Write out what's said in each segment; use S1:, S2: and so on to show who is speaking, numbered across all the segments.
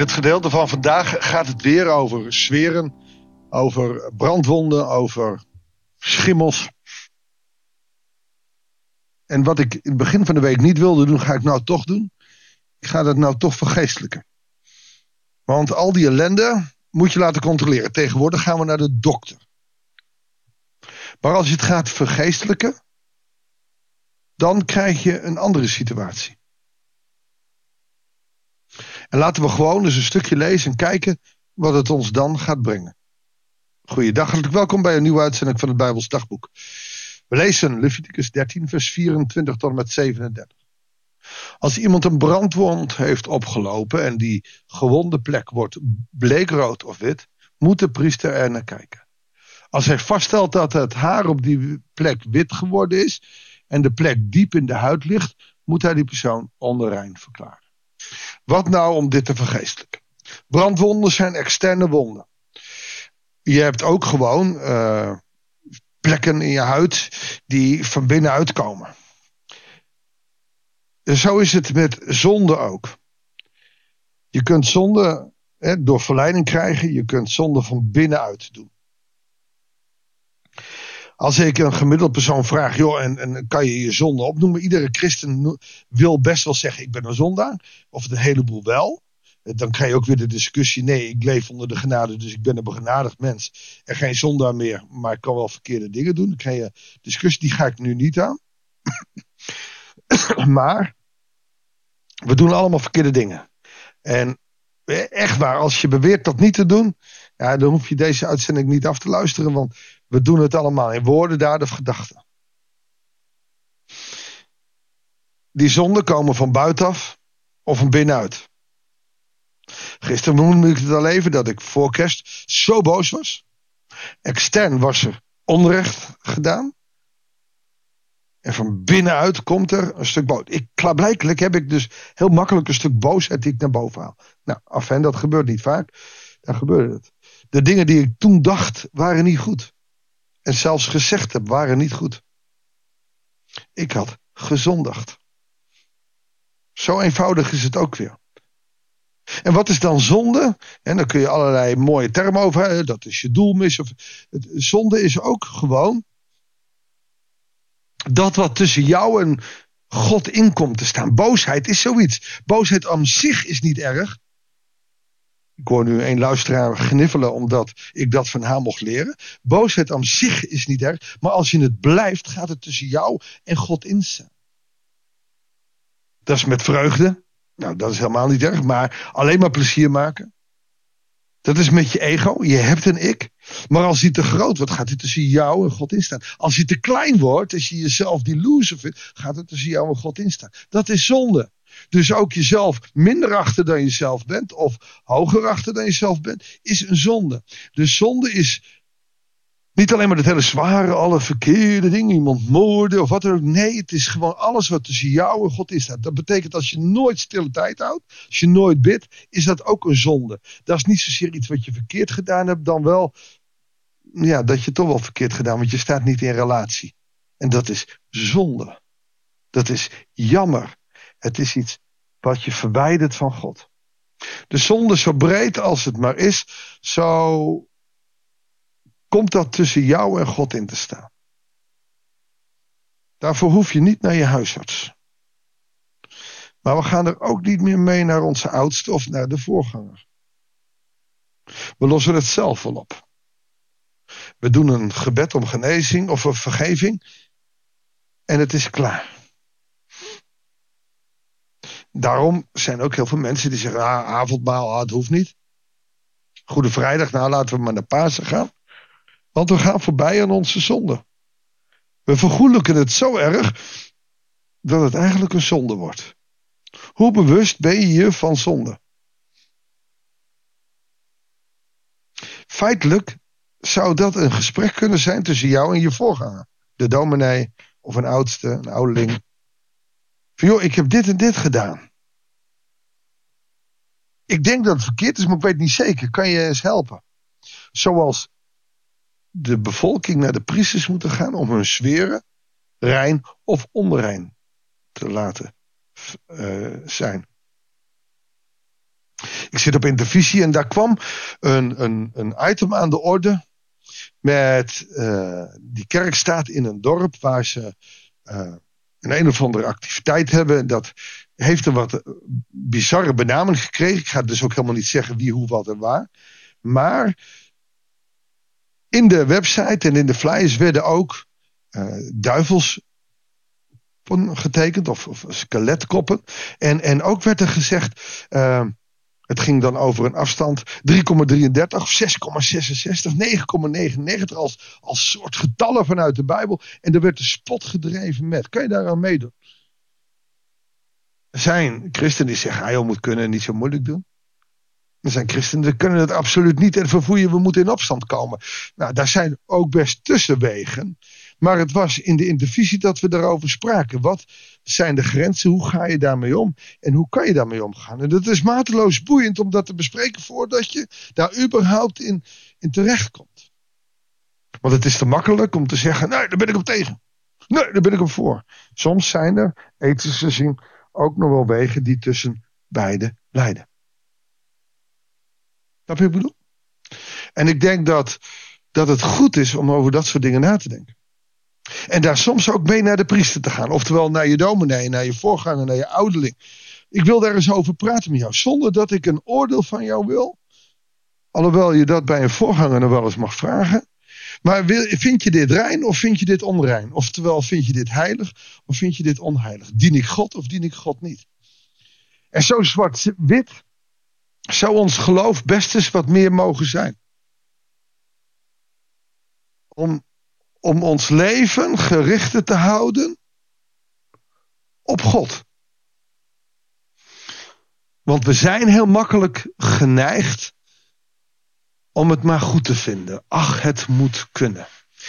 S1: Het gedeelte van vandaag gaat het weer over zweren, over brandwonden, over schimmels. En wat ik in het begin van de week niet wilde doen, ga ik nou toch doen. Ik ga dat nou toch vergeestelijken. Want al die ellende moet je laten controleren. Tegenwoordig gaan we naar de dokter. Maar als je het gaat vergeestelijken, dan krijg je een andere situatie. En laten we gewoon eens een stukje lezen en kijken wat het ons dan gaat brengen. Goeiedag, hartelijk welkom bij een nieuwe uitzending van het Bijbels Dagboek. We lezen Leviticus 13, vers 24 tot en met 37. Als iemand een brandwond heeft opgelopen en die gewonde plek wordt bleekrood of wit, moet de priester er naar kijken. Als hij vaststelt dat het haar op die plek wit geworden is en de plek diep in de huid ligt, moet hij die persoon onrein verklaren. Wat nou om dit te vergeestelijken? Brandwonden zijn externe wonden. Je hebt ook gewoon uh, plekken in je huid die van binnenuit komen. En zo is het met zonde ook. Je kunt zonde hè, door verleiding krijgen, je kunt zonde van binnenuit doen. Als ik een gemiddeld persoon vraag, joh, en, kan je je zonde opnoemen? Iedere christen wil best wel zeggen, ik ben een zondaar. Of een heleboel wel. Dan krijg je ook weer de discussie, nee, ik leef onder de genade, dus ik ben een begenadigd mens. En geen zondaar meer, maar ik kan wel verkeerde dingen doen. Dan krijg je discussie, die ga ik nu niet aan. maar, we doen allemaal verkeerde dingen. En echt waar, als je beweert dat niet te doen, ja, dan hoef je deze uitzending niet af te luisteren, want we doen het allemaal in woorden, daden of gedachten. Die zonden komen van buitenaf of van binnenuit. Gisteren noemde ik het al even dat ik voor kerst zo boos was. Extern was er onrecht gedaan. En van binnenuit komt er een stuk boos. Ik, klaarblijkelijk heb ik dus heel makkelijk een stuk boosheid die ik naar boven haal. Nou, af en dat gebeurt niet vaak. Dan gebeurde het. De dingen die ik toen dacht waren niet goed. En zelfs gezegd heb waren niet goed. Ik had gezondigd. Zo eenvoudig is het ook weer. En wat is dan zonde? En dan kun je allerlei mooie termen over hebben. Dat is je doel mis. Of, zonde is ook gewoon dat wat tussen jou en God in komt te staan. Boosheid is zoiets. Boosheid aan zich is niet erg. Ik hoor nu een luisteraar gniffelen omdat ik dat van haar mocht leren. Boosheid aan zich is niet erg, maar als je het blijft, gaat het tussen jou en God instaan. Dat is met vreugde. Nou, dat is helemaal niet erg, maar alleen maar plezier maken. Dat is met je ego. Je hebt een ik. Maar als hij te groot wordt, gaat het tussen jou en God instaan. Als hij te klein wordt, als je jezelf die loser vindt, gaat het tussen jou en God instaan. Dat is zonde. Dus ook jezelf minder achter dan jezelf bent, of hoger achter dan jezelf bent, is een zonde. Dus zonde is niet alleen maar het hele zware, alle verkeerde dingen, iemand moorden of wat dan ook. Nee, het is gewoon alles wat tussen jou en God is. Dat betekent als je nooit stille tijd houdt, als je nooit bidt, is dat ook een zonde. Dat is niet zozeer iets wat je verkeerd gedaan hebt, dan wel ja, dat je toch wel verkeerd gedaan, want je staat niet in relatie. En dat is zonde. Dat is jammer. Het is iets wat je verwijdert van God. De zonde, zo breed als het maar is, zo komt dat tussen jou en God in te staan. Daarvoor hoef je niet naar je huisarts. Maar we gaan er ook niet meer mee naar onze oudste of naar de voorganger. We lossen het zelf wel op. We doen een gebed om genezing of vergeving. En het is klaar. Daarom zijn ook heel veel mensen die zeggen: ah, avondmaal, ah, hoeft niet. Goede Vrijdag, nou laten we maar naar Pasen gaan. Want we gaan voorbij aan onze zonde. We vergoelijken het zo erg dat het eigenlijk een zonde wordt. Hoe bewust ben je je van zonde? Feitelijk zou dat een gesprek kunnen zijn tussen jou en je voorganger. De dominee of een oudste, een ouderling. Van joh, ik heb dit en dit gedaan. Ik denk dat het verkeerd is, maar ik weet niet zeker. Kan je eens helpen? Zoals de bevolking naar de priesters moeten gaan om hun zweren rein of onrein te laten uh, zijn. Ik zit op intervisie en daar kwam een, een, een item aan de orde. Met uh, die kerk staat in een dorp waar ze uh, een een of andere activiteit hebben. Dat heeft een wat bizarre benaming gekregen. Ik ga dus ook helemaal niet zeggen wie, hoe, wat en waar. Maar in de website en in de flyers werden ook uh, duivels getekend of, of skeletkoppen. En, en ook werd er gezegd, uh, het ging dan over een afstand 3,33, 6,66, 9,99 als, als soort getallen vanuit de Bijbel. En er werd de spot gedreven met. Kan je daaraan meedoen? Er zijn christenen die zeggen, ah, moet kunnen niet zo moeilijk doen. Er zijn christenen die kunnen het absoluut niet en vervoeien, we moeten in opstand komen. Nou, daar zijn ook best tussenwegen. Maar het was in de intervisie dat we daarover spraken. Wat zijn de grenzen? Hoe ga je daarmee om? En hoe kan je daarmee omgaan? En dat is mateloos boeiend om dat te bespreken voordat je daar überhaupt in, in terechtkomt. Want het is te makkelijk om te zeggen: nee, daar ben ik op tegen. Nee, daar ben ik op voor. Soms zijn er, ethisch gezien, ook nog wel wegen die tussen beide leiden. Snap je wat ik bedoel? En ik denk dat, dat het goed is om over dat soort dingen na te denken. En daar soms ook mee naar de priester te gaan. Oftewel naar je dominee, naar je voorganger, naar je ouderling. Ik wil daar eens over praten met jou. Zonder dat ik een oordeel van jou wil. Alhoewel je dat bij een voorganger nog wel eens mag vragen. Maar vind je dit rein of vind je dit onrein? Oftewel, vind je dit heilig of vind je dit onheilig? Dien ik God of dien ik God niet? En zo zwart-wit zou ons geloof best eens wat meer mogen zijn. Om om ons leven gericht te houden op God. Want we zijn heel makkelijk geneigd om het maar goed te vinden. Ach, het moet kunnen.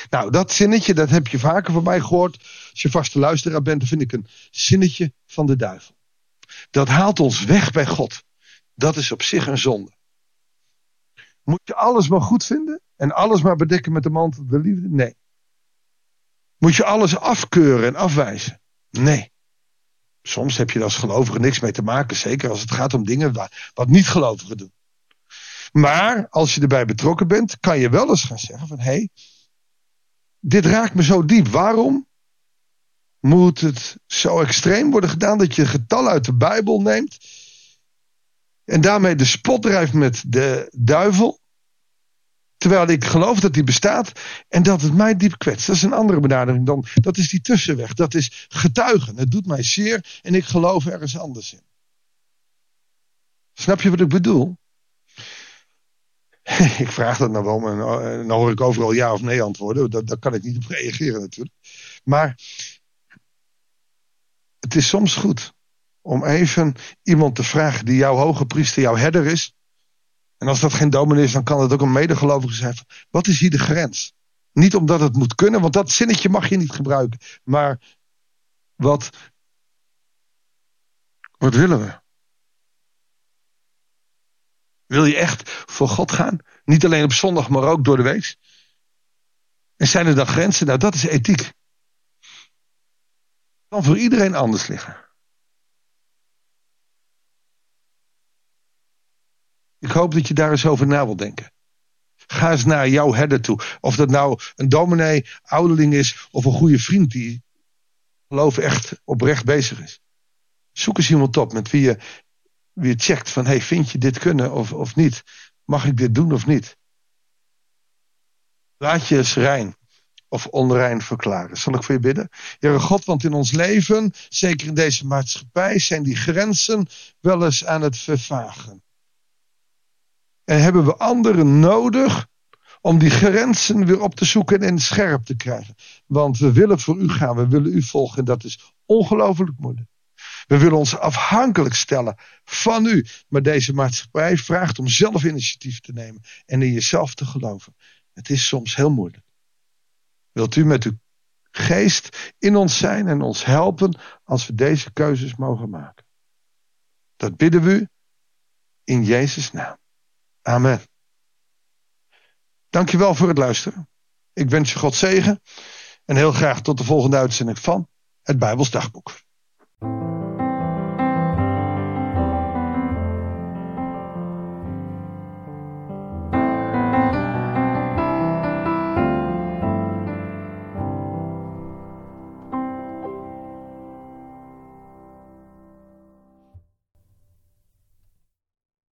S1: Nou, dat zinnetje, dat heb je vaker van mij gehoord. Als je vaste luisteraar bent, dan vind ik een zinnetje van de duivel. Dat haalt ons weg bij God. Dat is op zich een zonde. Moet je alles maar goed vinden en alles maar bedekken met de mantel de liefde? Nee. Moet je alles afkeuren en afwijzen? Nee. Soms heb je er als gelovige niks mee te maken, zeker als het gaat om dingen wat niet-gelovigen doen. Maar als je erbij betrokken bent, kan je wel eens gaan zeggen van hé, hey, dit raakt me zo diep. Waarom moet het zo extreem worden gedaan dat je getal uit de Bijbel neemt en daarmee de spot drijft met de duivel? Terwijl ik geloof dat die bestaat en dat het mij diep kwetst. Dat is een andere benadering dan. Dat is die tussenweg. Dat is getuigen. Het doet mij zeer en ik geloof ergens anders in. Snap je wat ik bedoel? ik vraag dat nou wel, maar dan hoor ik overal ja of nee antwoorden. Daar kan ik niet op reageren natuurlijk. Maar het is soms goed om even iemand te vragen die jouw hoge priester, jouw herder is. En als dat geen dominee is, dan kan het ook een medegelovige zijn. Wat is hier de grens? Niet omdat het moet kunnen, want dat zinnetje mag je niet gebruiken. Maar wat, wat willen we? Wil je echt voor God gaan? Niet alleen op zondag, maar ook door de week? En zijn er dan grenzen? Nou, dat is ethiek. Kan voor iedereen anders liggen. Ik hoop dat je daar eens over na wilt denken. Ga eens naar jouw herder toe. Of dat nou een dominee, ouderling is of een goede vriend die geloof echt oprecht bezig is. Zoek eens iemand op met wie je, wie je checkt van hey, vind je dit kunnen of, of niet? Mag ik dit doen of niet? Laat je eens rein of onrein verklaren. Zal ik voor je bidden? Heere God, want in ons leven, zeker in deze maatschappij, zijn die grenzen wel eens aan het vervagen. En hebben we anderen nodig om die grenzen weer op te zoeken en scherp te krijgen. Want we willen voor u gaan, we willen u volgen. En dat is ongelooflijk moeilijk. We willen ons afhankelijk stellen van u. Maar deze maatschappij vraagt om zelf initiatief te nemen en in jezelf te geloven. Het is soms heel moeilijk. Wilt u met uw geest in ons zijn en ons helpen als we deze keuzes mogen maken? Dat bidden we in Jezus' naam. Amen. Dankjewel voor het luisteren. Ik wens je God zegen en heel graag tot de volgende uitzending van het Bijbels Dagboek.